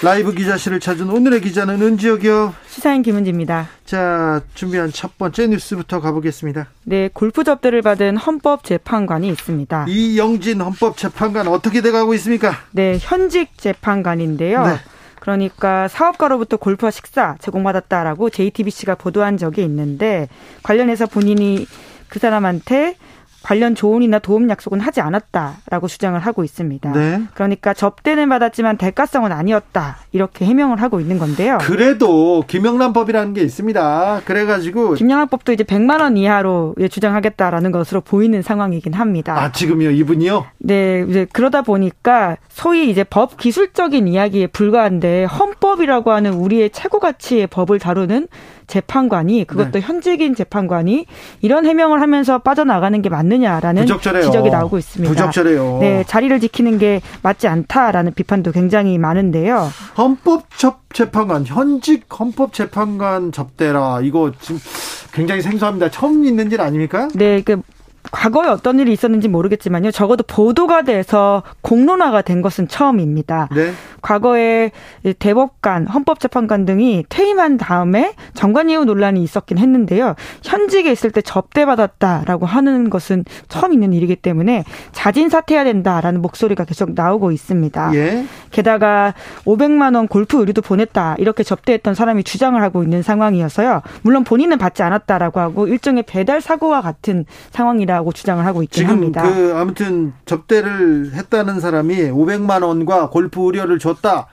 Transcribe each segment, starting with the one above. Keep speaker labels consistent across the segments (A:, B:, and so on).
A: 라이브 기자실을 찾은 오늘의 기자는 은지혁이요.
B: 시사인 김은지입니다.
A: 자, 준비한 첫 번째 뉴스부터 가보겠습니다.
B: 네, 골프 접대를 받은 헌법재판관이 있습니다.
A: 이영진 헌법재판관 어떻게 돼가고 있습니까?
B: 네, 현직 재판관인데요. 네. 그러니까 사업가로부터 골프와 식사 제공받았다라고 JTBC가 보도한 적이 있는데 관련해서 본인이 그 사람한테 관련 조언이나 도움 약속은 하지 않았다라고 주장을 하고 있습니다. 네. 그러니까 접대는 받았지만 대가성은 아니었다 이렇게 해명을 하고 있는 건데요.
A: 그래도 김영란법이라는 게 있습니다. 그래가지고
B: 김영란법도 이제 100만 원 이하로 주장하겠다라는 것으로 보이는 상황이긴 합니다.
A: 아 지금요 이분이요?
B: 네, 이제 그러다 보니까 소위 이제 법 기술적인 이야기에 불과한데 헌법이라고 하는 우리의 최고 가치의 법을 다루는 재판관이 그것도 네. 현직인 재판관이 이런 해명을 하면서 빠져나가는 게 맞느냐라는 부적절해요. 지적이 나오고 있습니다.
A: 부적절해요.
B: 네, 자리를 지키는 게 맞지 않다라는 비판도 굉장히 많은데요.
A: 헌법 재판관 현직 헌법 재판관 접대라 이거 지금 굉장히 생소합니다. 처음 있는 일 아닙니까?
B: 네, 그 과거에 어떤 일이 있었는지 모르겠지만요. 적어도 보도가 돼서 공론화가 된 것은 처음입니다. 네. 과거에 대법관, 헌법재판관 등이 퇴임한 다음에 정관예우 논란이 있었긴 했는데요. 현직에 있을 때 접대받았다라고 하는 것은 처음 있는 일이기 때문에 자진 사퇴해야 된다라는 목소리가 계속 나오고 있습니다. 예. 게다가 500만 원 골프 의류도 보냈다 이렇게 접대했던 사람이 주장을 하고 있는 상황이어서요. 물론 본인은 받지 않았다라고 하고 일종의 배달 사고와 같은 상황이라 고 주장을 하고 있긴
A: 지금
B: 합니다.
A: 그 아무튼 접대를 했다는 사람이 500만 원과 골프 의료를 줬다.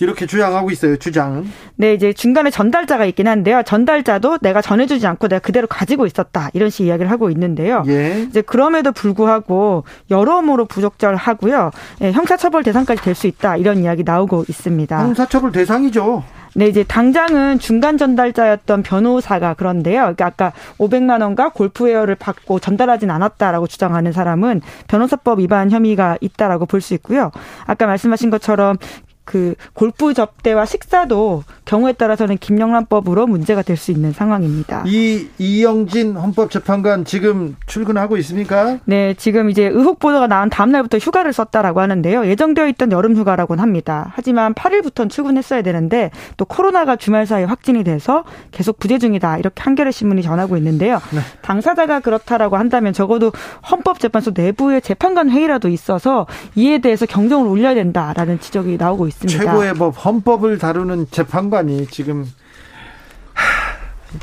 A: 이렇게 주장하고 있어요. 주장은.
B: 네, 이제 중간에 전달자가 있긴 한데요. 전달자도 내가 전해주지 않고 내가 그대로 가지고 있었다 이런 식 이야기를 하고 있는데요. 예. 이제 그럼에도 불구하고 여러모로 부적절하고요. 예, 형사처벌 대상까지 될 수 있다 이런 이야기 나오고 있습니다.
A: 형사처벌 대상이죠.
B: 네, 이제 당장은 중간 전달자였던 변호사가 그런데요. 그러니까 아까 500만 원과 골프웨어를 받고 전달하진 않았다라고 주장하는 사람은 변호사법 위반 혐의가 있다라고 볼 수 있고요. 아까 말씀하신 것처럼 그 골프 접대와 식사도 경우에 따라서는 김영란법으로 문제가 될 수 있는 상황입니다.
A: 이 이영진 헌법재판관 지금 출근하고 있습니까?
B: 네, 지금 이제 의혹 보도가 나온 다음 날부터 휴가를 썼다라고 하는데요. 예정되어 있던 여름 휴가라고는 합니다. 하지만 8일부터는 출근했어야 되는데 또 코로나가 주말 사이에 확진이 돼서 계속 부재 중이다. 이렇게 한겨레 신문이 전하고 있는데요. 네. 당사자가 그렇다라고 한다면 적어도 헌법재판소 내부의 재판관 회의라도 있어서 이에 대해서 경종을 울려야 된다라는 지적이 나오고 있습니다. 있습니다.
A: 최고의 법 헌법을 다루는 재판관이 지금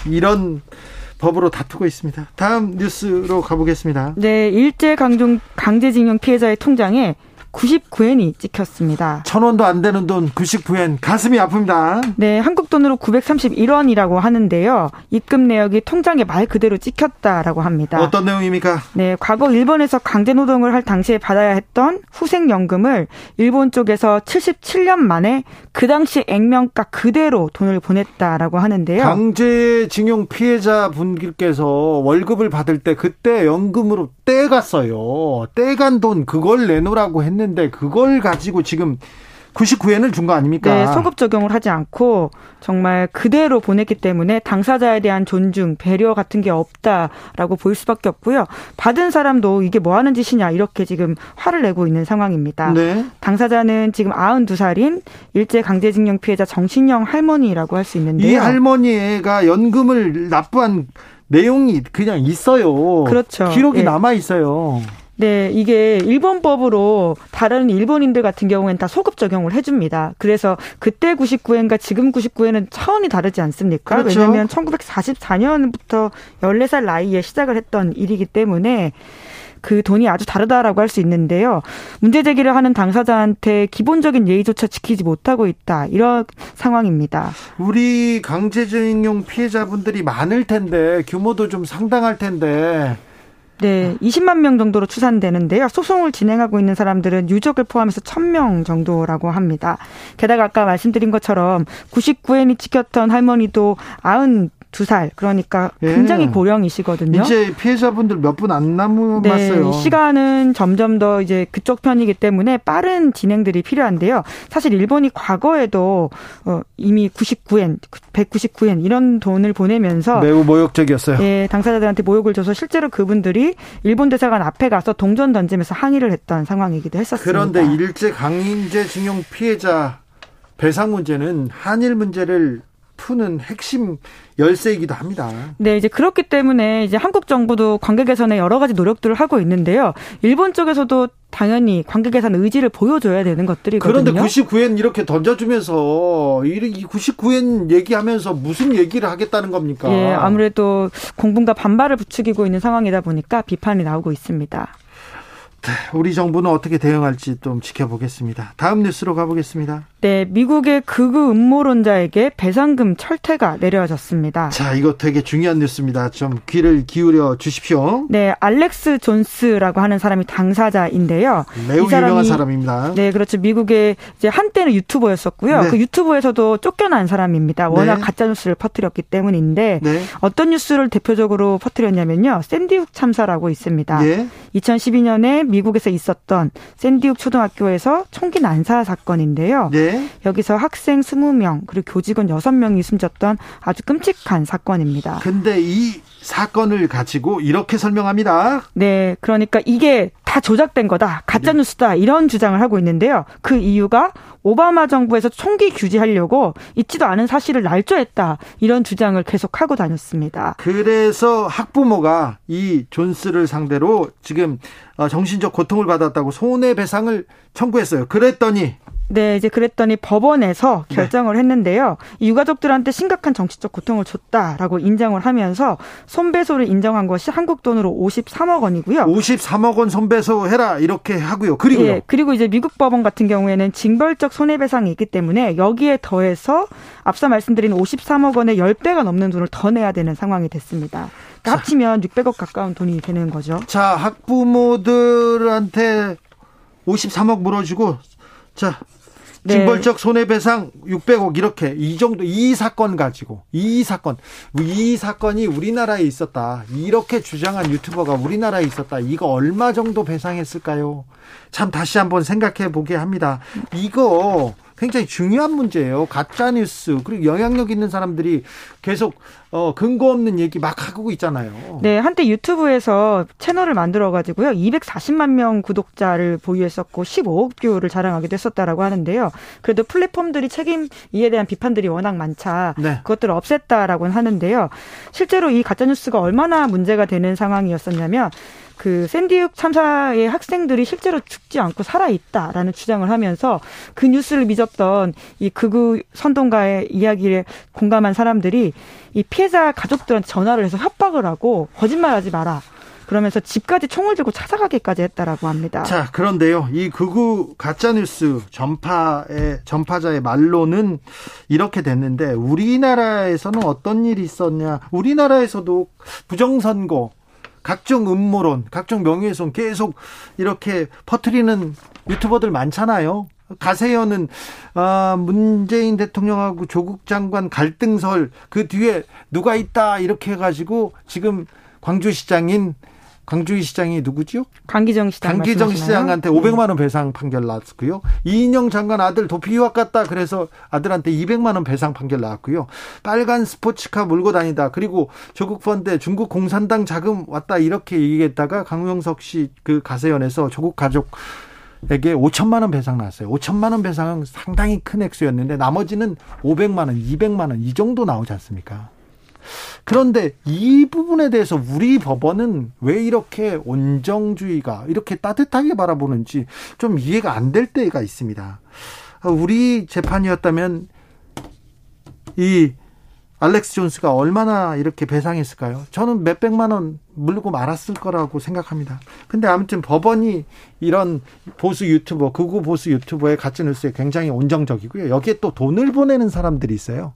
A: 이런 법으로 다투고 있습니다. 다음 뉴스로 가보겠습니다.
B: 네, 일제 강종 강제징용 피해자의 통장에 99엔이 찍혔습니다.
A: 천 원도 안 되는 돈 99엔 가슴이 아픕니다.
B: 네, 한국 돈으로 931원이라고 하는데요. 입금 내역이 통장에 말 그대로 찍혔다라고 합니다.
A: 어떤 내용입니까?
B: 네, 과거 일본에서 강제 노동을 할 당시에 받아야 했던 후생 연금을 일본 쪽에서 77년 만에 그 당시 액면가 그대로 돈을 보냈다라고 하는데요.
A: 강제징용 피해자 분들께서 월급을 받을 때 그때 연금으로 떼갔어요. 떼간 돈 그걸 내놓으라고 했는데 했는데 그걸 가지고 지금 99엔을 준거 아닙니까?
B: 네, 소급 적용을 하지 않고 정말 그대로 보냈기 때문에 당사자에 대한 존중, 배려 같은 게 없다라고 보일 수밖에 없고요. 받은 사람도 이게 뭐 하는 짓이냐 이렇게 지금 화를 내고 있는 상황입니다. 네. 당사자는 지금 92살인 일제 강제징용 피해자 정신영 할머니라고 할 수 있는데요.
A: 이 할머니가 연금을 납부한 내용이 그냥 있어요.
B: 그렇죠.
A: 기록이 네. 남아 있어요.
B: 네, 이게 일본법으로 다른 일본인들 같은 경우에는 다 소급 적용을 해줍니다. 그래서 그때 99엔과 지금 99엔은 차원이 다르지 않습니까? 그렇죠. 왜냐하면 1944년부터 14살 나이에 시작을 했던 일이기 때문에 그 돈이 아주 다르다라고 할 수 있는데요. 문제 제기를 하는 당사자한테 기본적인 예의조차 지키지 못하고 있다. 이런 상황입니다.
A: 우리 강제징용 피해자분들이 많을 텐데 규모도 좀 상당할 텐데
B: 네, 20만 명 정도로 추산되는데요. 소송을 진행하고 있는 사람들은 유족을 포함해서 1000명 정도라고 합니다. 게다가 아까 말씀드린 것처럼 99엔이 찍혔던 할머니도 90 두 살 그러니까 예. 굉장히 예. 고령이시거든요.
A: 이제 피해자분들 몇 분 안 남았어요.
B: 네, 시간은 점점 더 이제 그쪽 편이기 때문에 빠른 진행들이 필요한데요. 사실 일본이 과거에도 어, 이미 99엔, 199엔 이런 돈을 보내면서
A: 매우 모욕적이었어요.
B: 예, 당사자들한테 모욕을 줘서 실제로 그분들이 일본 대사관 앞에 가서 동전 던지면서 항의를 했던 상황이기도 했었습니다.
A: 그런데 일제 강제 징용 피해자 배상 문제는 한일 문제를 푸는 핵심 열쇠이기도 합니다.
B: 네, 이제 그렇기 때문에 이제 한국 정부도 관계 개선에 여러 가지 노력들을 하고 있는데요. 일본 쪽에서도 당연히 관계 개선 의지를 보여줘야 되는 것들이거든요.
A: 그런데 99엔 이렇게 던져주면서 이 99엔 얘기하면서 무슨 얘기를 하겠다는 겁니까?
B: 예, 아무래도 공분과 반발을 부추기고 있는 상황이다 보니까 비판이 나오고 있습니다.
A: 네, 우리 정부는 어떻게 대응할지 좀 지켜보겠습니다. 다음 뉴스로 가보겠습니다.
B: 네, 미국의 극우 음모론자에게 배상금 철퇴가 내려졌습니다.
A: 자, 이거 되게 중요한 뉴스입니다. 좀 귀를 기울여 주십시오.
B: 네, 알렉스 존스라고 하는 사람이 당사자인데요.
A: 매우 사람이, 유명한 사람입니다.
B: 네, 그렇죠. 미국의 이제 한때는 유튜버였었고요. 네. 그 유튜브에서도 쫓겨난 사람입니다. 워낙 네. 가짜 뉴스를 퍼뜨렸기 때문인데 네. 어떤 뉴스를 대표적으로 퍼뜨렸냐면요. 샌디훅 참사라고 있습니다. 2012년에 미국에서 있었던 샌디훅 초등학교에서 총기 난사 사건인데요. 네. 여기서 학생 20명 그리고 교직원 6명이 숨졌던 아주 끔찍한 사건입니다.
A: 근데 이 사건을 가지고 이렇게 설명합니다.
B: 네, 그러니까 이게 다 조작된 거다, 가짜 뉴스다 이런 주장을 하고 있는데요. 그 이유가 오바마 정부에서 총기 규제하려고 있지도 않은 사실을 날조했다 이런 주장을 계속 하고 다녔습니다.
A: 그래서 학부모가 이 존스를 상대로 지금 어, 정신적 고통을 받았다고 손해배상을 청구했어요. 그랬더니
B: 네, 이제 그랬더니 법원에서 네. 결정을 네. 했는데요. 유가족들한테 심각한 정치적 고통을 줬다라고 인정을 하면서 손배소를 인정한 것이 한국 돈으로 53억 원이고요.
A: 53억 원 손배소 해라 이렇게 하고요. 그리고요. 예,
B: 그리고 이제 미국 법원 같은 경우에는 징벌적 손해배상이 있기 때문에 여기에 더해서 앞서 말씀드린 53억 원의 10배가 넘는 돈을 더 내야 되는 상황이 됐습니다. 그러니까 합치면 600억 가까운 돈이 되는 거죠.
A: 자, 학부모들한테 53억 물어주고 자, 네. 징벌적 손해배상 600억 이렇게 이 정도 이 사건 가지고 이 사건 이 사건이 우리나라에 있었다 이렇게 주장한 유튜버가 우리나라에 있었다 이거 얼마 정도 배상했을까요? 참 다시 한번 생각해 보게 합니다. 이거 굉장히 중요한 문제예요. 가짜 뉴스 그리고 영향력 있는 사람들이 계속 어 근거 없는 얘기 막 하고 있잖아요.
B: 네, 한때 유튜브에서 채널을 만들어 가지고요. 240만 명 구독자를 보유했었고 15억 뷰를 자랑하기도 했었다라고 하는데요. 그래도 플랫폼들이 책임 이에 대한 비판들이 워낙 많자 네. 그것들을 없앴다라고는 하는데요. 실제로 이 가짜 뉴스가 얼마나 문제가 되는 상황이었었냐면 그 샌디욱 참사의 학생들이 실제로 죽지 않고 살아 있다라는 주장을 하면서 그 뉴스를 믿었던 이 극우 선동가의 이야기를 공감한 사람들이 이 피해자 가족들한테 전화를 해서 협박을 하고 거짓말하지 마라. 그러면서 집까지 총을 들고 찾아가기까지 했다라고 합니다.
A: 자, 그런데요. 이 극우 가짜 뉴스 전파의 전파자의 말로는 이렇게 됐는데 우리나라에서는 어떤 일이 있었냐? 우리나라에서도 부정선거 각종 음모론, 각종 명예훼손 계속 이렇게 퍼트리는 유튜버들 많잖아요. 가세연은 아, 문재인 대통령하고 조국 장관 갈등설 그 뒤에 누가 있다 이렇게 해가지고 지금 광주시장인 광주시 시장이 누구죠?
B: 강기정 시장.
A: 강기정 시장한테 500만 원 배상 판결 나왔고요. 이인영 장관 아들 도피 유학 갔다 그래서 아들한테 200만 원 배상 판결 나왔고요. 빨간 스포츠카 몰고 다니다. 그리고 조국 펀드 중국 공산당 자금 왔다 이렇게 얘기했다가 강용석 씨 그 가세연에서 조국 가족에게 5천만 원 배상 나왔어요. 5천만 원 배상은 상당히 큰 액수였는데 나머지는 500만 원, 200만 원 이 정도 나오지 않습니까? 그런데 이 부분에 대해서 우리 법원은 왜 이렇게 온정주의가 이렇게 따뜻하게 바라보는지 좀 이해가 안 될 때가 있습니다. 우리 재판이었다면 이 알렉스 존스가 얼마나 이렇게 배상했을까요? 저는 몇백만 원 물고 말았을 거라고 생각합니다. 근데 아무튼 법원이 이런 보수 유튜버, 극우 보수 유튜버의 가짜뉴스에 굉장히 온정적이고요. 여기에 또 돈을 보내는 사람들이 있어요.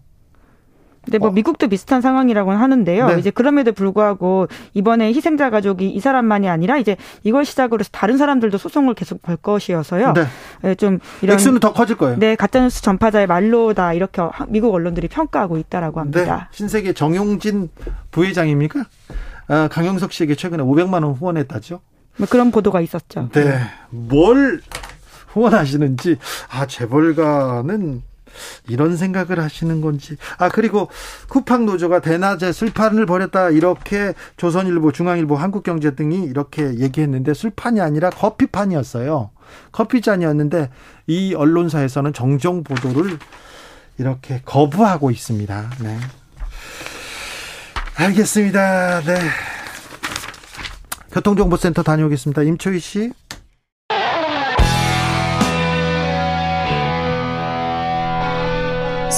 B: 네, 뭐 어. 미국도 비슷한 상황이라고는 하는데요. 네. 이제 그럼에도 불구하고 이번에 희생자 가족이 이 사람만이 아니라 이제 이걸 시작으로 해서 다른 사람들도 소송을 계속 걸 것이어서요. 네.
A: 네 좀 이런 액수는 더 커질 거예요.
B: 네, 가짜뉴스 전파자의 말로다 이렇게 미국 언론들이 평가하고 있다라고 합니다. 네.
A: 신세계 정용진 부회장입니까? 아, 강영석 씨에게 최근에 500만 원 후원했다죠.
B: 뭐 그런 보도가 있었죠.
A: 네. 뭘 후원하시는지 아 재벌가는 이런 생각을 하시는 건지. 아, 그리고 쿠팡 노조가 대낮에 술판을 벌였다. 이렇게 조선일보, 중앙일보, 한국경제 등이 이렇게 얘기했는데 술판이 아니라 커피판이었어요. 커피잔이었는데 이 언론사에서는 정정 보도를 이렇게 거부하고 있습니다. 네. 알겠습니다. 네. 교통정보센터 다녀오겠습니다. 임초희 씨.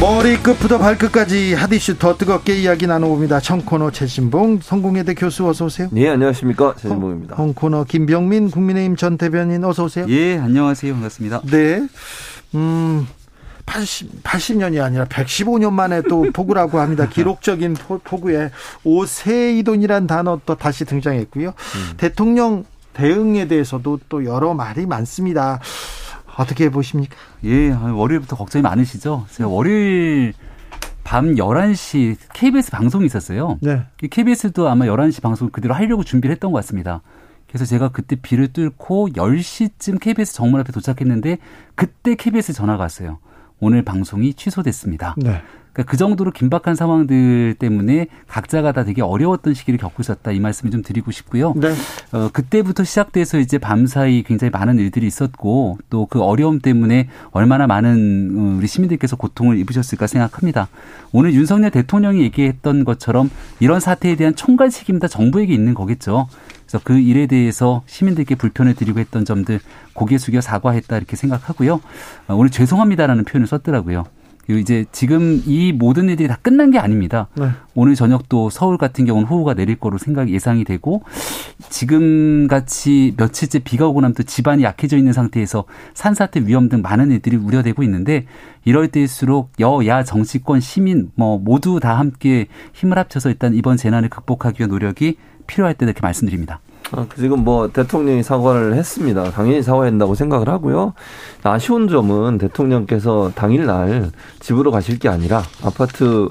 A: 머리끝부터 발끝까지 핫이슈 더 뜨겁게 이야기 나눠봅니다. 청코너 최진봉 성공회대 교수 어서 오세요.
C: 네 안녕하십니까 최진봉입니다.
A: 홍코너 김병민 국민의힘 전 대변인 어서 오세요.
D: 예 안녕하세요 반갑습니다.
A: 네. 음 80, 80년이 아니라 115년 만에 또 폭우라고 합니다. 기록적인 폭우에 오세이돈이란 단어 또 다시 등장했고요. 음. 대통령 대응에 대해서도 또 여러 말이 많습니다. 어떻게 보십니까?
D: 예, 월요일부터 걱정이 많으시죠? 제가 월요일 밤 11시 KBS 방송이 있었어요. 네. KBS도 아마 11시 방송을 그대로 하려고 준비를 했던 것 같습니다. 그래서 제가 그때 비를 뚫고 10시쯤 KBS 정문 앞에 도착했는데 그때 KBS 전화가 왔어요. 오늘 방송이 취소됐습니다. 네. 그러니까 그 정도로 긴박한 상황들 때문에 각자가 다 되게 어려웠던 시기를 겪고 있었다 이 말씀을 좀 드리고 싶고요. 네. 어, 그때부터 시작돼서 이제 밤사이 굉장히 많은 일들이 있었고 또 그 어려움 때문에 얼마나 많은 어, 우리 시민들께서 고통을 입으셨을까 생각합니다. 오늘 윤석열 대통령이 얘기했던 것처럼 이런 사태에 대한 총괄 책임이 다 정부에게 있는 거겠죠. 그래서 그 일에 대해서 시민들께 불편을 드리고 했던 점들 고개 숙여 사과했다 이렇게 생각하고요. 어, 오늘 죄송합니다라는 표현을 썼더라고요. 이제 지금 이 모든 일들이 다 끝난 게 아닙니다. 네. 오늘 저녁도 서울 같은 경우는 호우가 내릴 거로 생각 예상이 되고 지금 같이 며칠째 비가 오고 나면 또 집안이 약해져 있는 상태에서 산사태 위험 등 많은 일들이 우려되고 있는데 이럴 때일수록 여야 정치권 시민 뭐 모두 다 함께 힘을 합쳐서 일단 이번 재난을 극복하기 위한 노력이 필요할 때 이렇게 말씀드립니다.
C: 아, 지금 뭐 대통령이 사과를 했습니다. 당연히 사과한다고 생각을 하고요. 아쉬운 점은 대통령께서 당일날 집으로 가실 게 아니라 아파트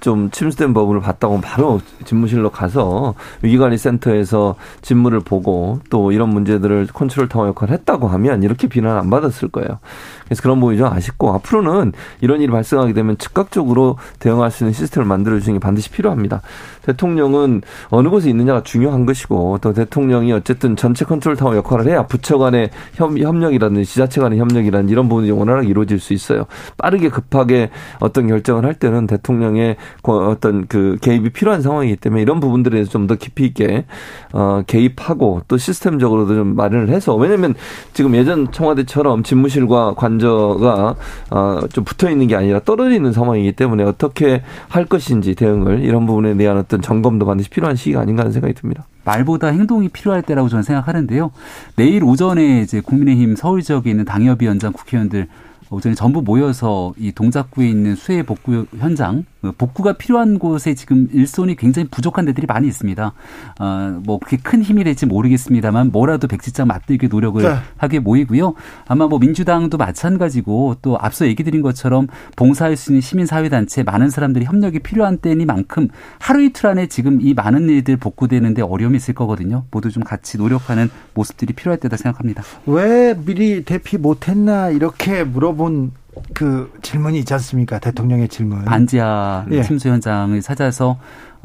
C: 좀 침수된 거를 봤다고 바로 집무실로 가서 위기관리센터에서 집무를 보고 또 이런 문제들을 컨트롤 타워 역할을 했다고 하면 이렇게 비난 안 받았을 거예요. 그래서 그런 부분이 좀 아쉽고 앞으로는 이런 일이 발생하게 되면 즉각적으로 대응할 수 있는 시스템을 만들어 주는 게 반드시 필요합니다. 대통령은 어느 곳에 있느냐가 중요한 것이고 또 대통령이 어쨌든 전체 컨트롤 타워 역할을 해야 부처 간의 협력이라든지 지자체 간의 협력이라든지 이런 부분이 원활하게 이루어질 수 있어요. 빠르게 급하게 어떤 결정을 할 때는 대통령의 어떤 그 개입이 필요한 상황이기 때문에 이런 부분들에 대해서 좀 더 깊이 있게 어 개입하고 또 시스템적으로도 좀 마련을 해서 왜냐면 지금 예전 청와대처럼 집무실과 관 저가 어좀 붙어 있는 게 아니라 떨어져 있는 상황이기 때문에 어떻게 할 것인지 대응을 이런 부분에 대한 어떤 점검도 반드시 필요한 시기가 아닌가 하는 생각이 듭니다.
D: 말보다 행동이 필요할 때라고 저는 생각하는데요. 내일 오전에 이제 국민의힘 서울 지역에 있는 당협위원장 국회의원들 오전에 전부 모여서 이 동작구에 있는 수해 복구 현장 그 복구가 필요한 곳에 지금 일손이 굉장히 부족한 데들이 많이 있습니다. 어, 뭐 그렇게 큰 힘이 될지 모르겠습니다만 뭐라도 백지장 맞들기 노력을 네. 하게 모이고요. 아마 뭐 민주당도 마찬가지고 또 앞서 얘기 드린 것처럼 봉사할 수 있는 시민사회단체 많은 사람들이 협력이 필요한 때니만큼 하루 이틀 안에 지금 이 많은 일들 복구되는데 어려움이 있을 거거든요. 모두 좀 같이 노력하는 모습들이 필요할 때다 생각합니다.
A: 왜 미리 대피 못했나 이렇게 물어 본 그 질문이 있지 않습니까? 대통령의 질문.
D: 반지하 예. 침수 현장을 찾아서 어,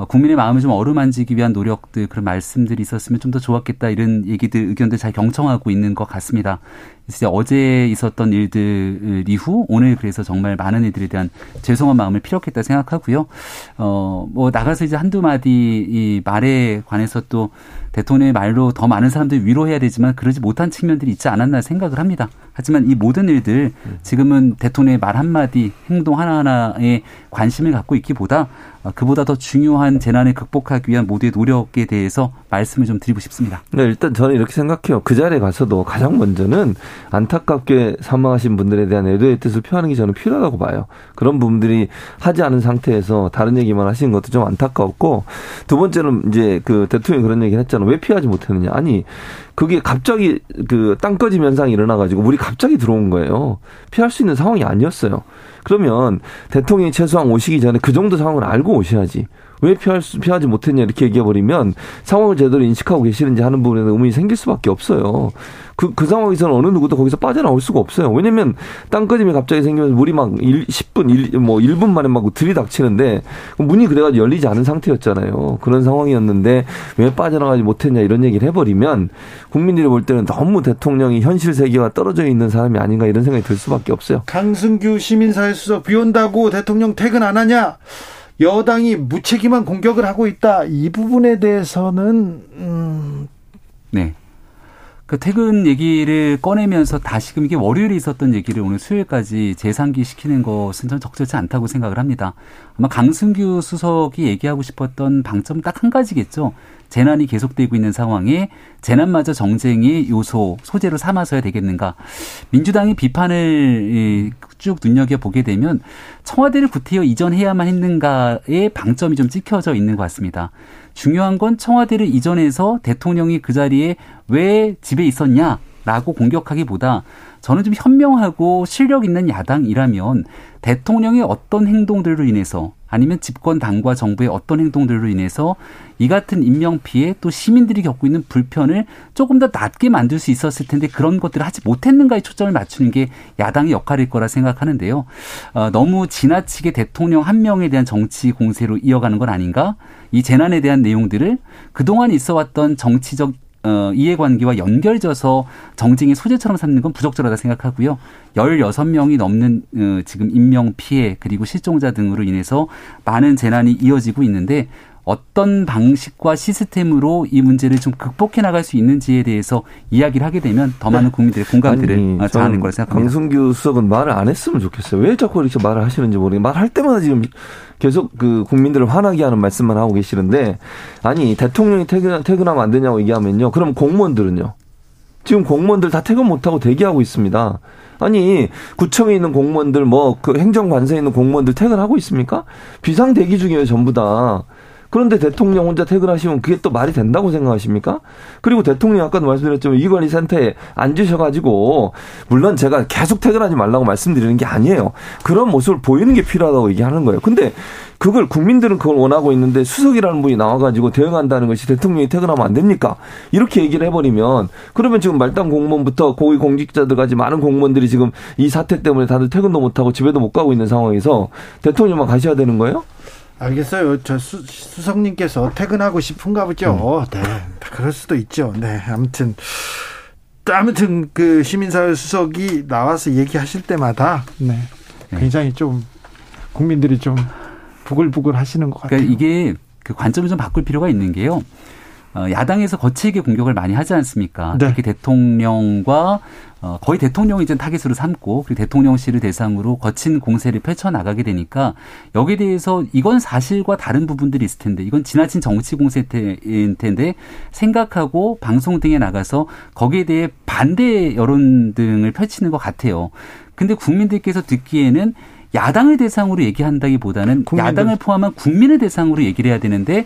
D: 국민의 마음을 좀 어루만지기 위한 노력들 그런 말씀들이 있었으면 좀 더 좋았겠다 이런 얘기들 의견들 잘 경청하고 있는 것 같습니다. 이제 어제 있었던 일들 이후 오늘 그래서 정말 많은 이들에 대한 죄송한 마음을 필요했다 생각하고요. 어 뭐 나가서 이제 한두 마디 이 말에 관해서 또 대통령의 말로 더 많은 사람들이 위로해야 되지만 그러지 못한 측면들이 있지 않았나 생각을 합니다. 하지만 이 모든 일들 지금은 대통령의 말 한마디 행동 하나하나에 관심을 갖고 있기보다 그보다 더 중요한 재난을 극복하기 위한 모두의 노력에 대해서 말씀을 좀 드리고 싶습니다.
C: 네, 일단 저는 이렇게 생각해요. 그 자리에 가서도 가장 먼저는 안타깝게 사망하신 분들에 대한 애도의 뜻을 표하는 게 저는 필요하다고 봐요. 그런 부분들이 하지 않은 상태에서 다른 얘기만 하시는 것도 좀 안타까웠고 두 번째는 이제 그 대통령이 그런 얘기 했잖아요. 왜 피하지 못했느냐. 아니 그게 갑자기 그 땅꺼짐 현상이 일어나가지고 물이 갑자기 들어온 거예요. 피할 수 있는 상황이 아니었어요. 그러면 대통령이 최소한 오시기 전에 그 정도 상황을 알고 오셔야지. 왜 피할 수, 피하지 못했냐 이렇게 얘기해버리면 상황을 제대로 인식하고 계시는지 하는 부분에 의문이 생길 수밖에 없어요. 그, 그 상황에서는 어느 누구도 거기서 빠져나올 수가 없어요. 왜냐면 땅꺼짐이 갑자기 생기면서 물이 막 1, 10분, 1, 뭐 1분 만에 막 들이닥치는데 문이 그래가지고 열리지 않은 상태였잖아요. 그런 상황이었는데 왜 빠져나가지 못했냐 이런 얘기를 해버리면 국민들이 볼 때는 너무 대통령이 현실 세계와 떨어져 있는 사람이 아닌가 이런 생각이 들 수밖에 없어요.
A: 강승규 시민사회 수석 비 온다고 대통령 퇴근 안 하냐? 여당이 무책임한 공격을 하고 있다. 이 부분에 대해서는 음.
D: 네. 그 퇴근 얘기를 꺼내면서 다시금 이게 월요일에 있었던 얘기를 오늘 수요일까지 재상기 시키는 것은 전 적절치 않다고 생각을 합니다. 아마 강승규 수석이 얘기하고 싶었던 방점 딱 한 가지겠죠. 재난이 계속되고 있는 상황에 재난마저 정쟁의 요소 소재로 삼아서야 되겠는가? 민주당이 비판을 쭉 눈여겨 보게 되면 청와대를 구태여 이전해야만 했는가의 방점이 좀 찍혀져 있는 것 같습니다. 중요한 건 청와대를 이전해서 대통령이 그 자리에 왜 집에 있었냐 라고 공격하기보다 저는 좀 현명하고 실력 있는 야당이라면 대통령의 어떤 행동들로 인해서 아니면 집권 당과 정부의 어떤 행동들로 인해서 이 같은 인명 피해 또 시민들이 겪고 있는 불편을 조금 더 낮게 만들 수 있었을 텐데 그런 것들을 하지 못했는가에 초점을 맞추는 게 야당의 역할일 거라 생각하는데요. 어, 너무 지나치게 대통령 한 명에 대한 정치 공세로 이어가는 건 아닌가? 이 재난에 대한 내용들을 그동안 있어 왔던 정치적 어, 이해관계와 연결져서 정쟁의 소재처럼 삼는 건 부적절하다 생각하고요. 16명이 넘는 어, 지금 인명 피해 그리고 실종자 등으로 인해서 많은 재난이 이어지고 있는데 어떤 방식과 시스템으로 이 문제를 좀 극복해 나갈 수 있는지에 대해서 이야기를 하게 되면 더 많은 네. 국민들의 공감들을 자하는 걸 생각합니다.
C: 강승규 수석은 말을 안 했으면 좋겠어요. 왜 자꾸 이렇게 말을 하시는지 모르겠는데 말할 때마다 지금 계속 그 국민들을 화나게 하는 말씀만 하고 계시는데 아니 대통령이 퇴근 퇴근하면 안 되냐고 얘기하면요. 그럼 공무원들은요. 지금 공무원들 다 퇴근 못 하고 대기하고 있습니다. 아니 구청에 있는 공무원들 뭐 그 행정관서에 있는 공무원들 퇴근하고 있습니까? 비상 대기 중이에요 전부 다. 그런데 대통령 혼자 퇴근하시면 그게 또 말이 된다고 생각하십니까? 그리고 대통령 아까도 말씀드렸지만 위관리센터에 앉으셔가지고 물론 제가 계속 퇴근하지 말라고 말씀드리는 게 아니에요. 그런 모습을 보이는 게 필요하다고 얘기하는 거예요. 근데 그걸 국민들은 그걸 원하고 있는데 수석이라는 분이 나와가지고 대응한다는 것이 대통령이 퇴근하면 안 됩니까? 이렇게 얘기를 해버리면 그러면 지금 말단 공무원부터 고위 공직자들까지 많은 공무원들이 지금 이 사태 때문에 다들 퇴근도 못하고 집에도 못 가고 있는 상황에서 대통령만 가셔야 되는 거예요?
A: 알겠어요. 저 수, 수석님께서 퇴근하고 싶은가 보죠. 음. 네. 그럴 수도 있죠. 네. 아무튼. 아무튼 그 시민사회 수석이 나와서 얘기하실 때마다 네. 네. 굉장히 좀 국민들이 좀 부글부글 하시는 것 그러니까
D: 같아요. 그러니까 이게 그 관점을 좀 바꿀 필요가 있는 게요. 어, 야당에서 거칠게 공격을 많이 하지 않습니까? 네. 특히 대통령과 어, 거의 대통령이 이제 타깃으로 삼고 그리고 대통령실을 대상으로 거친 공세를 펼쳐 나가게 되니까 여기에 대해서 이건 사실과 다른 부분들이 있을 텐데 이건 지나친 정치 공세인 텐데 생각하고 방송 등에 나가서 거기에 대해 반대 여론 등을 펼치는 것 같아요. 근데 국민들께서 듣기에는 야당을 대상으로 얘기한다기보다는 국민들. 야당을 포함한 국민을 대상으로 얘기를 해야 되는데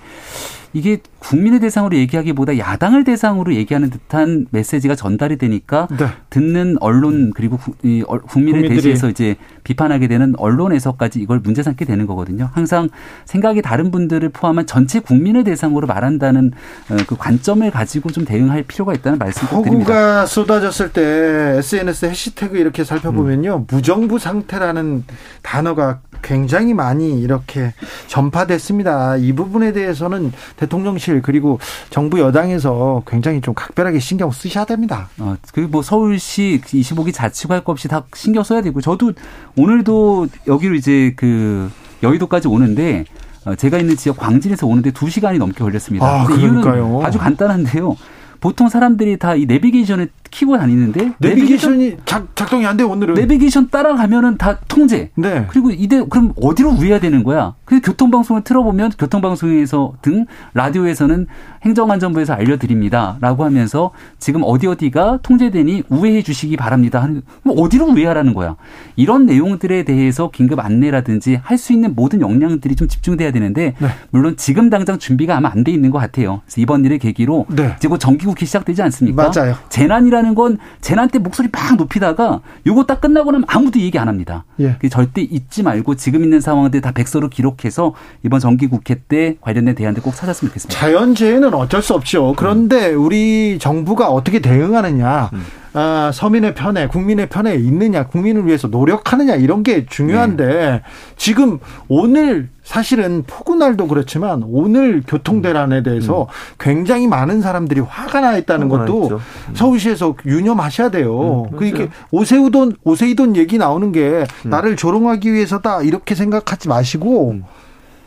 D: 이게 국민의 대상으로 얘기하기보다 야당을 대상으로 얘기하는 듯한 메시지가 전달이 되니까 네. 듣는 언론 그리고 이 국민을 대신해서 이제 비판하게 되는 언론에서까지 이걸 문제 삼게 되는 거거든요. 항상 생각이 다른 분들을 포함한 전체 국민을 대상으로 말한다는 어, 그 관점을 가지고 좀 대응할 필요가 있다는 말씀 꼭 드립니다.
A: 허구가 쏟아졌을 때 SNS 해시태그 이렇게 살펴보면요. 음. 무정부 상태라는 단어가 굉장히 많이 이렇게 전파됐습니다. 이 부분에 대해서는 대통령실 그리고 정부 여당에서 굉장히 좀 각별하게 신경 쓰셔야 됩니다.
D: 어, 그리고 뭐 서울시 25기 자치구 할 것 없이 다 신경 써야 되고 저도 오늘도 여기로 이제 그 여의도까지 오는데 어, 제가 있는 지역 광진에서 오는데 2시간이 넘게 걸렸습니다.
A: 아, 그러니까요.
D: 아주 간단한데요. 보통 사람들이 다 이 내비게이션을 키고 다니는데
A: 내비게이션이 작, 작동이 안 돼 오늘은
D: 내비게이션 따라가면은 다 통제. 네. 그리고 이대 그럼 어디로 우회해야 되는 거야? 그 교통방송을 틀어보면 교통방송에서 등 라디오에서는 행정안전부에서 알려드립니다라고 하면서 지금 어디 어디가 통제되니 우회해 주시기 바랍니다. 하는 뭐 어디로 우회하라는 거야? 이런 내용들에 대해서 긴급 안내라든지 할 수 있는 모든 역량들이 좀 집중돼야 되는데 네. 물론 지금 당장 준비가 아마 안 돼 있는 것 같아요. 그래서 이번 일을 계기로 네. 곧 정기 국회 시작되지 않습니까?
A: 맞아요.
D: 재난이라는 건 재난 때 목소리 막 높이다가 요거 딱 끝나고 나면 아무도 얘기 안 합니다. 예. 절대 잊지 말고 지금 있는 상황들 다 백서로 기록해서 이번 정기 국회 때 관련된 대안들 꼭 찾았으면 좋겠습니다.
A: 자연재해는 어쩔 수 없죠. 그런데 음. 우리 정부가 어떻게 대응하느냐. 음. 아, 서민의 편에 국민의 편에 있느냐 국민을 위해서 노력하느냐 이런 게 중요한데 네. 지금 오늘 사실은 폭우날도 그렇지만 오늘 교통대란에 대해서 음. 굉장히 많은 사람들이 화가 나 있다는 것도 음. 서울시에서 유념하셔야 돼요. 음, 그러니까 오세우돈 오세이돈 얘기 나오는 게 음. 나를 조롱하기 위해서다 이렇게 생각하지 마시고 음.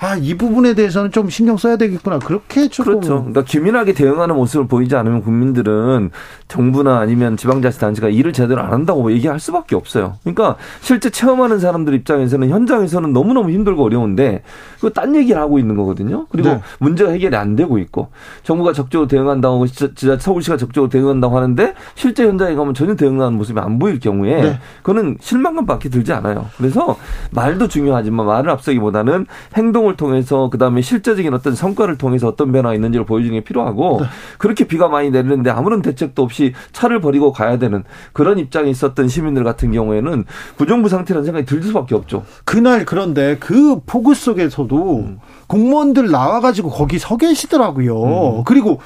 A: 아, 이 부분에 대해서는 좀 신경 써야 되겠구나. 그렇게 조금.
C: 그렇죠. 그러니까 기민하게 대응하는 모습을 보이지 않으면 국민들은 정부나 아니면 지방자치단체가 일을 제대로 안 한다고 얘기할 수밖에 없어요. 그러니까 실제 체험하는 사람들 입장에서는 현장에서는 너무너무 힘들고 어려운데 그거 딴 얘기를 하고 있는 거거든요. 그리고 네. 문제가 해결이 안 되고 있고 정부가 적극적으로 대응한다고 진짜 서울시가 적극적으로 대응한다고 하는데 실제 현장에 가면 전혀 대응하는 모습이 안 보일 경우에 네. 그거는 실망감밖에 들지 않아요. 그래서 말도 중요하지만 말을 앞서기보다는 행동 활동을 통해서 그다음에 실제적인 어떤 성과를 통해서 어떤 변화가 있는지를 보여주는 게 필요하고 네. 그렇게 비가 많이 내리는데 아무런 대책도 없이 차를 버리고 가야 되는 그런 입장에 있었던 시민들 같은 경우에는 부정부 상태라는 생각이 들 수밖에 없죠.
A: 그날 그런데 그 폭우 속에서도 음. 공무원들 나와가지고 거기 서 계시더라고요. 음. 그리고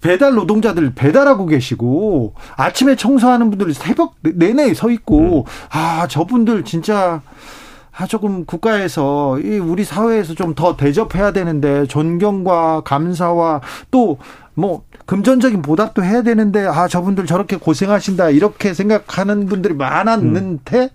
A: 배달 노동자들 배달하고 계시고 아침에 청소하는 분들 새벽 내내 서 있고 음. 아 저분들 진짜 아, 조금 국가에서, 이 우리 사회에서 좀 더 대접해야 되는데, 존경과 감사와 또, 뭐, 금전적인 보답도 해야 되는데, 아, 저분들 저렇게 고생하신다, 이렇게 생각하는 분들이 많았는데,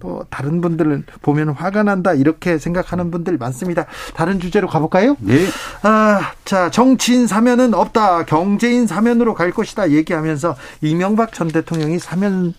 A: 뭐, 다른 분들은 보면 화가 난다, 이렇게 생각하는 분들 많습니다. 다른 주제로 가볼까요?
D: 네.
A: 아, 자, 정치인 사면은 없다, 경제인 사면으로 갈 것이다, 얘기하면서 이명박 전 대통령이 사면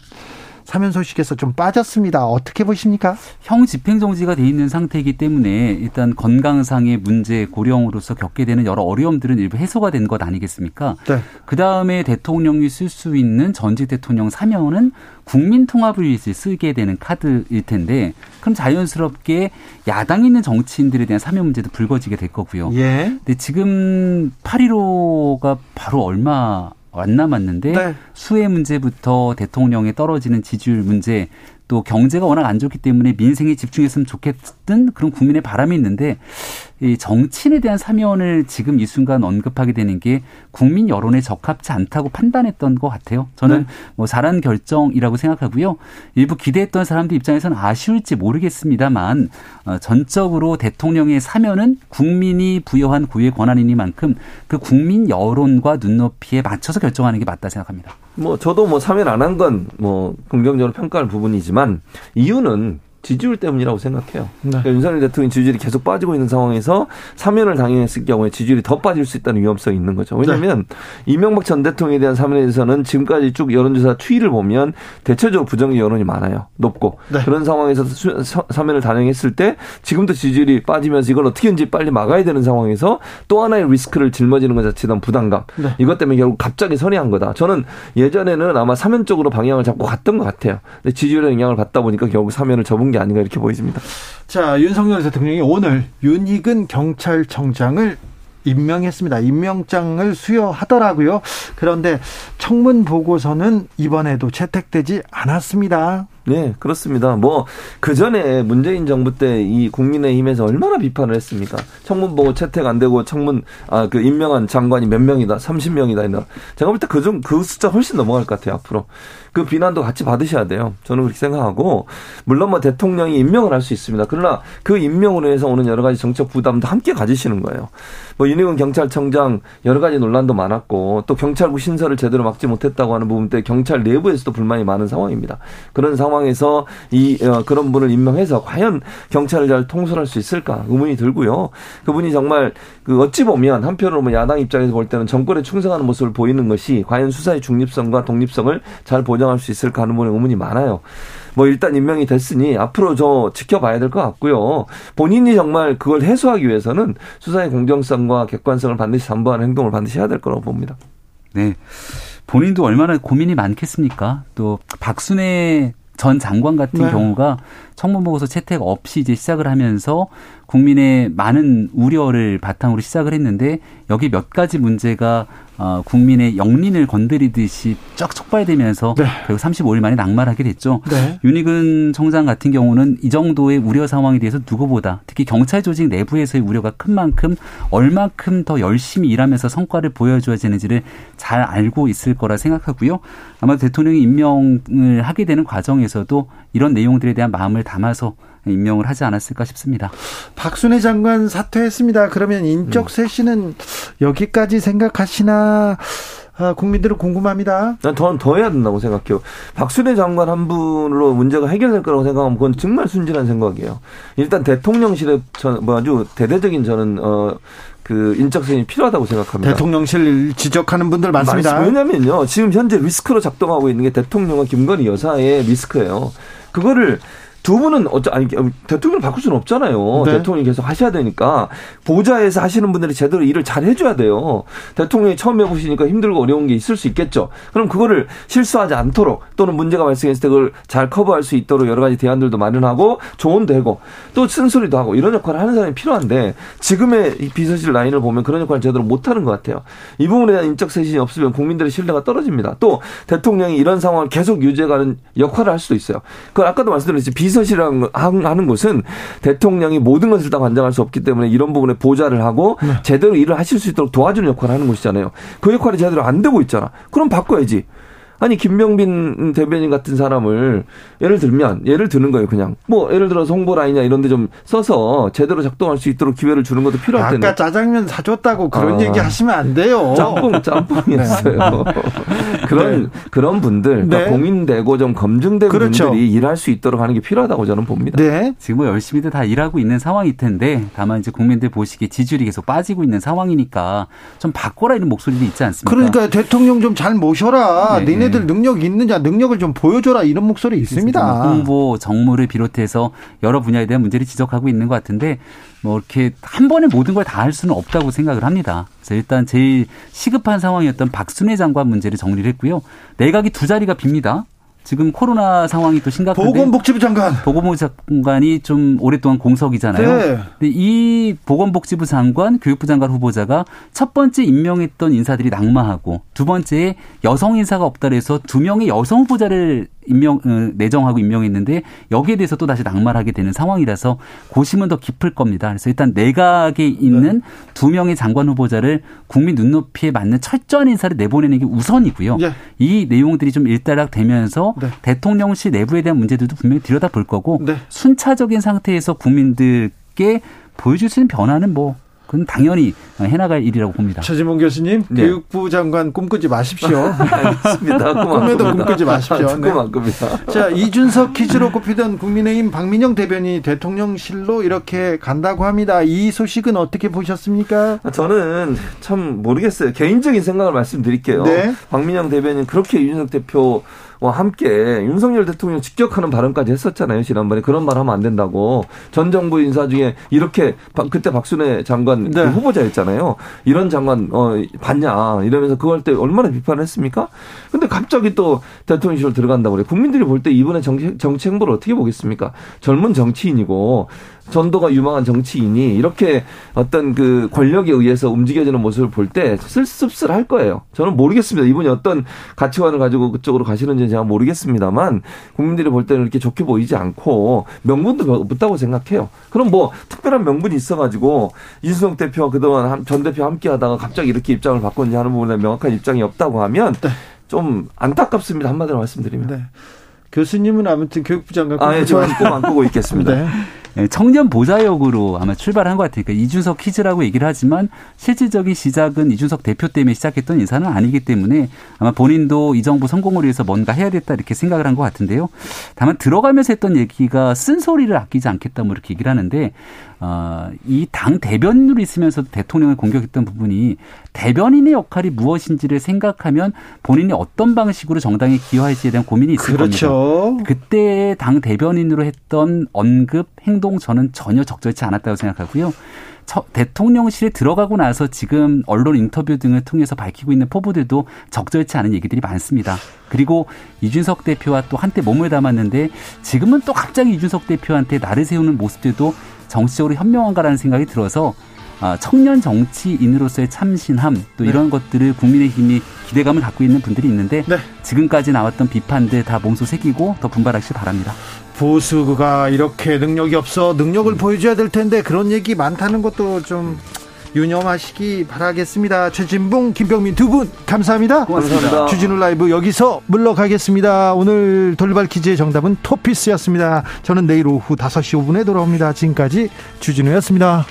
A: 사면 소식에서 좀 빠졌습니다. 어떻게 보십니까?
D: 형 집행정지가 돼 있는 상태이기 때문에 일단 건강상의 문제 고령으로서 겪게 되는 여러 어려움들은 일부 해소가 된 것 아니겠습니까? 네. 그 다음에 대통령이 쓸 수 있는 전직 대통령 사면은 국민 통합을 위해서 쓰게 되는 카드일 텐데 그럼 자연스럽게 야당 있는 정치인들에 대한 사면 문제도 불거지게 될 거고요.
A: 예.
D: 근데 지금 8.15가 바로 얼마 안 남았는데 네. 수혜 문제부터 대통령에 떨어지는 지지율 문제 또 경제가 워낙 안 좋기 때문에 민생에 집중했으면 좋겠던 그런 국민의 바람이 있는데 이 정치인에 대한 사면을 지금 이 순간 언급하게 되는 게 국민 여론에 적합치 않다고 판단했던 것 같아요. 저는 네. 뭐 잘한 결정이라고 생각하고요. 일부 기대했던 사람들 입장에서는 아쉬울지 모르겠습니다만 어, 전적으로 대통령의 사면은 국민이 부여한 고유의 권한이니만큼 그 국민 여론과 눈높이에 맞춰서 결정하는 게 맞다 생각합니다.
C: 뭐 저도 뭐 사면 안 한 건 뭐 긍정적으로 평가할 부분이지만 이유는 지지율 때문이라고 생각해요. 네. 그러니까 윤석열 대통령 지지율이 계속 빠지고 있는 상황에서 사면을 당했을 경우에 지지율이 더 빠질 수 있다는 위험성이 있는 거죠. 왜냐하면 네. 이명박 전 대통령에 대한 사면에 대해서는 지금까지 쭉 여론조사 추이를 보면 대체적으로 부정적 여론이 많아요. 높고 네. 그런 상황에서 사면을 단행했을 때 지금도 지지율이 빠지면서 이걸 어떻게든지 빨리 막아야 되는 상황에서 또 하나의 리스크를 짊어지는 것 자체에 부담감 네. 이것 때문에 결국 갑자기 선회한 거다. 저는 예전에는 아마 사면 쪽으로 방향을 잡고 갔던 것 같아요. 근데 지지율에 영향을 받다 보니까 결국 사면을 접은 게 아닌가 이렇게 보여집니다.
A: 자, 윤석열 대통령이 오늘 윤희근 경찰청장을 임명했습니다. 임명장을 수여하더라고요. 그런데 청문 보고서는 이번에도 채택되지 않았습니다.
C: 네, 그렇습니다. 뭐, 그 전에 문재인 정부 때 이 국민의힘에서 얼마나 비판을 했습니까? 청문 보고 채택 안 되고 청문, 아, 그 임명한 장관이 몇 명이다, 30명이다, 이런. 제가 볼 때그 좀, 그 숫자 훨씬 넘어갈 것 같아요, 앞으로. 그 비난도 같이 받으셔야 돼요. 저는 그렇게 생각하고, 물론 뭐 대통령이 임명을 할 수 있습니다. 그러나 그 임명으로 해서 오는 여러 가지 정책 부담도 함께 가지시는 거예요. 뭐 윤희근 경찰청장 여러 가지 논란도 많았고, 또 경찰국 신설을 제대로 막지 못했다고 하는 부분 때 경찰 내부에서도 불만이 많은 상황입니다. 그런 상황 상황에서 이 어, 그런 분을 임명해서 과연 경찰을 잘 통솔할 수 있을까 의문이 들고요. 그분이 정말 그 어찌 보면 한편으로 뭐 야당 입장에서 볼 때는 정권에 충성하는 모습을 보이는 것이 과연 수사의 중립성과 독립성을 잘 보장 할 수 있을까 하는 분의 의문이 많아요. 뭐 일단 임명이 됐으니 앞으로 저 지켜봐야 될 것 같고요. 본인이 정말 그걸 해소하기 위해서는 수사의 공정성과 객관성을 반드시 담보하는 행동을 반드시 해야 될 거라고 봅니다.
D: 네. 본인도 얼마나 고민이 많겠습니까? 또 박순애 전 장관 같은 네. 경우가 청문 보고서 채택 없이 이제 시작을 하면서 국민의 많은 우려를 바탕으로 시작을 했는데 여기 몇 가지 문제가 어, 국민의 영린을 건드리듯이 쫙 촉발되면서 네. 결국 35일 만에 낙마하게 됐죠. 네. 윤희근 청장 같은 경우는 이 정도의 우려 상황에 대해서 누구보다 특히 경찰 조직 내부에서의 우려가 큰 만큼 얼마큼 더 열심히 일하면서 성과를 보여줘야 되는지를 잘 알고 있을 거라 생각하고요. 아마 대통령이 임명을 하게 되는 과정에서도 이런 내용들에 대한 마음을 담아서 임명을 하지 않았을까 싶습니다.
A: 박순애 장관 사퇴했습니다. 그러면 인적 쇄신은 여기까지 생각하시나? 아, 국민들은 궁금합니다.
C: 난 더, 더 해야 된다고 생각해요. 박순애 장관 한 분으로 문제가 해결될 거라고 생각하면 그건 정말 순진한 생각이에요. 일단 대통령실에 저, 뭐 아주 대대적인 저는, 어, 그 인적성이 필요하다고 생각합니다.
A: 대통령실 지적하는 분들 많습니다.
C: 왜냐면요. 지금 현재 리스크로 작동하고 있는 게 대통령과 김건희 여사의 리스크예요. 그거를 두 분은 어쩌 아니 대통령을 바꿀 수는 없잖아요. 네. 대통령이 계속 하셔야 되니까 보좌에서 하시는 분들이 제대로 일을 잘 해줘야 돼요. 대통령이 처음 해보시니까 힘들고 어려운 게 있을 수 있겠죠. 그럼 그거를 실수하지 않도록 또는 문제가 발생했을 때 그걸 잘 커버할 수 있도록 여러 가지 대안들도 마련하고 조언도 하고 또 쓴소리도 하고 이런 역할을 하는 사람이 필요한데 지금의 비서실 라인을 보면 그런 역할을 제대로 못하는 것 같아요. 이 부분에 대한 인적 쇄신이 없으면 국민들의 신뢰가 떨어집니다. 또 대통령이 이런 상황을 계속 유지해가는 역할을 할 수도 있어요. 그걸 아까도 말씀드렸지 비서 실이라는 하는 곳은 대통령이 모든 것을 다 관장할 수 없기 때문에 이런 부분에 보좌를 하고 네. 제대로 일을 하실 수 있도록 도와주는 역할을 하는 곳이잖아요. 그 역할이 제대로 안 되고 있잖아. 그럼 바꿔야지. 아니 김병빈 대변인 같은 사람을 예를 들면 예를 드는 거예요 그냥 뭐 예를 들어서 홍보 라인이나 이런 데 좀 써서 제대로 작동할 수 있도록 기회를 주는 것도 필요할 텐데
A: 아까 짜장면 사줬다고 그런 아. 얘기 하시면 안 돼요
C: 짬뽕 짬뽕이었어요 네. 그런 네. 그런 분들 그러니까 네. 공인되고 좀 검증된 그렇죠. 분들이 일할 수 있도록 하는 게 필요하다고 저는 봅니다
D: 네. 지금 뭐 열심히들 다 일하고 있는 상황일 텐데 다만 이제 국민들 보시기에 지지율이 계속 빠지고 있는 상황이니까 좀 바꿔라 이런 목소리도 있지 않습니까
A: 그러니까 대통령 좀 잘 모셔라 네. 니네들 능력 있느냐, 능력을 좀 보여줘라 이런 목소리 있습니다.
D: 홍보, 정무를 비롯해서 여러 분야에 대한 문제를 지적하고 있는 것 같은데 뭐 이렇게 한 번에 모든 걸 다 할 수는 없다고 생각을 합니다. 그래서 일단 제일 시급한 상황이었던 박순애 장관 문제를 정리를 했고요. 내각이 두 자리가 빕니다. 지금 코로나 상황이 또 심각한데
A: 보건복지부 장관
D: 보건복지부 장관이 좀 오랫동안 공석이잖아요. 네. 근데 이 보건복지부 장관, 교육부 장관 후보자가 첫 번째 임명했던 인사들이 낙마하고 두 번째에 여성 인사가 없다 그래서 두 명의 여성 후보자를 임명 어, 내정하고 임명했는데 여기에 대해서 또 다시 낙마하게 되는 상황이라서 고심은 더 깊을 겁니다. 그래서 일단 내각에 있는 네. 두 명의 장관 후보자를 국민 눈높이에 맞는 철저한 인사를 내보내는 게 우선이고요. 네. 이 내용들이 좀 일단락 되면서 네. 대통령실 내부에 대한 문제들도 분명히 들여다 볼 거고 네. 순차적인 상태에서 국민들께 보여줄 수 있는 변화는 뭐 그건 당연히 해나갈 일이라고 봅니다.
A: 최지봉 교수님, 네. 교육부 장관 꿈꾸지 마십시오.
C: 알겠습니다.
A: 꿈에도 꿈꾸지 마십시오.
C: 네. 꿈입니다.
A: 자, 이준석 퀴즈로 꼽히던 국민의힘 박민영 대변인이 대통령실로 이렇게 간다고 합니다. 이 소식은 어떻게 보셨습니까?
C: 저는 참 모르겠어요. 개인적인 생각을 말씀드릴게요. 네. 박민영 대변인 그렇게 이준석 대표 와 함께 윤석열 대통령 직격하는 발언까지 했었잖아요 지난번에 그런 말 하면 안 된다고 전 정부 인사 중에 이렇게 그때 박순애 장관 네. 그 후보자였잖아요 이런 장관 어 봤냐 이러면서 그걸 때 얼마나 비판을 했습니까? 근데 갑자기 또 대통령실로 들어간다고 그래 국민들이 볼 때 이번에 정치, 정치 행보를 어떻게 보겠습니까? 젊은 정치인이고 전도가 유망한 정치인이 이렇게 어떤 그 권력에 의해서 움직여지는 모습을 볼 때 쓸쓸쓸할 거예요. 저는 모르겠습니다. 이분이 어떤 가치관을 가지고 그쪽으로 가시는지 보는지 제가 모르겠습니다만 국민들이 볼 때는 이렇게 좋게 보이지 않고 명분도 없다고 생각해요. 그럼 뭐 특별한 명분이 있어가지고 이준석 대표와 그동안 전 대표 함께 하다가 갑자기 이렇게 입장을 바꿨는지 하는 부분에 명확한 입장이 없다고 하면 네. 좀 안타깝습니다. 한마디로 말씀드리면. 네.
A: 교수님은 아무튼 교육부 장관
C: 아, 예, 지금 꿈안 꾸고 있겠습니다. 네.
D: 예, 청년 보좌역으로 아마 출발한 것 같으니까 이준석 퀴즈라고 얘기를 하지만 실질적인 시작은 이준석 대표 때문에 시작했던 인사는 아니기 때문에 아마 본인도 이 정부 성공을 위해서 뭔가 해야 됐다 이렇게 생각을 한 것 같은데요. 다만 들어가면서 했던 얘기가 쓴소리를 아끼지 않겠다 뭐 이렇게 얘기를 하는데 어, 이 당 대변인으로 있으면서 대통령을 공격했던 부분이 대변인의 역할이 무엇인지를 생각하면 본인이 어떤 방식으로 정당에 기여할지에 대한 고민이 있을 그렇죠. 겁니다. 그때 당 대변인으로 했던 언급 행동 저는 전혀 적절치 않았다고 생각하고요. 대통령실에 들어가고 나서 지금 언론 인터뷰 등을 통해서 밝히고 있는 포부들도 적절치 않은 얘기들이 많습니다. 그리고 이준석 대표와 또 한때 몸을 담았는데 지금은 또 갑자기 이준석 대표한테 나를 세우는 모습들도 정치적으로 현명한가라는 생각이 들어서 아, 청년 정치인으로서의 참신함 또 네. 이런 것들을 국민의힘이 기대감을 갖고 있는 분들이 있는데 네. 지금까지 나왔던 비판들 다 몸소 새기고 더 분발하시기 바랍니다.
A: 보수가 이렇게 능력이 없어 능력을 보여줘야 될 텐데 그런 얘기 많다는 것도 좀 유념하시기 바라겠습니다. 최진봉, 김병민 두 분 감사합니다.
C: 고맙습니다.
A: 주진우 라이브 여기서 물러가겠습니다. 오늘 돌발 퀴즈의 정답은 토피스였습니다. 저는 내일 오후 5시 5분에 돌아옵니다. 지금까지 주진우였습니다.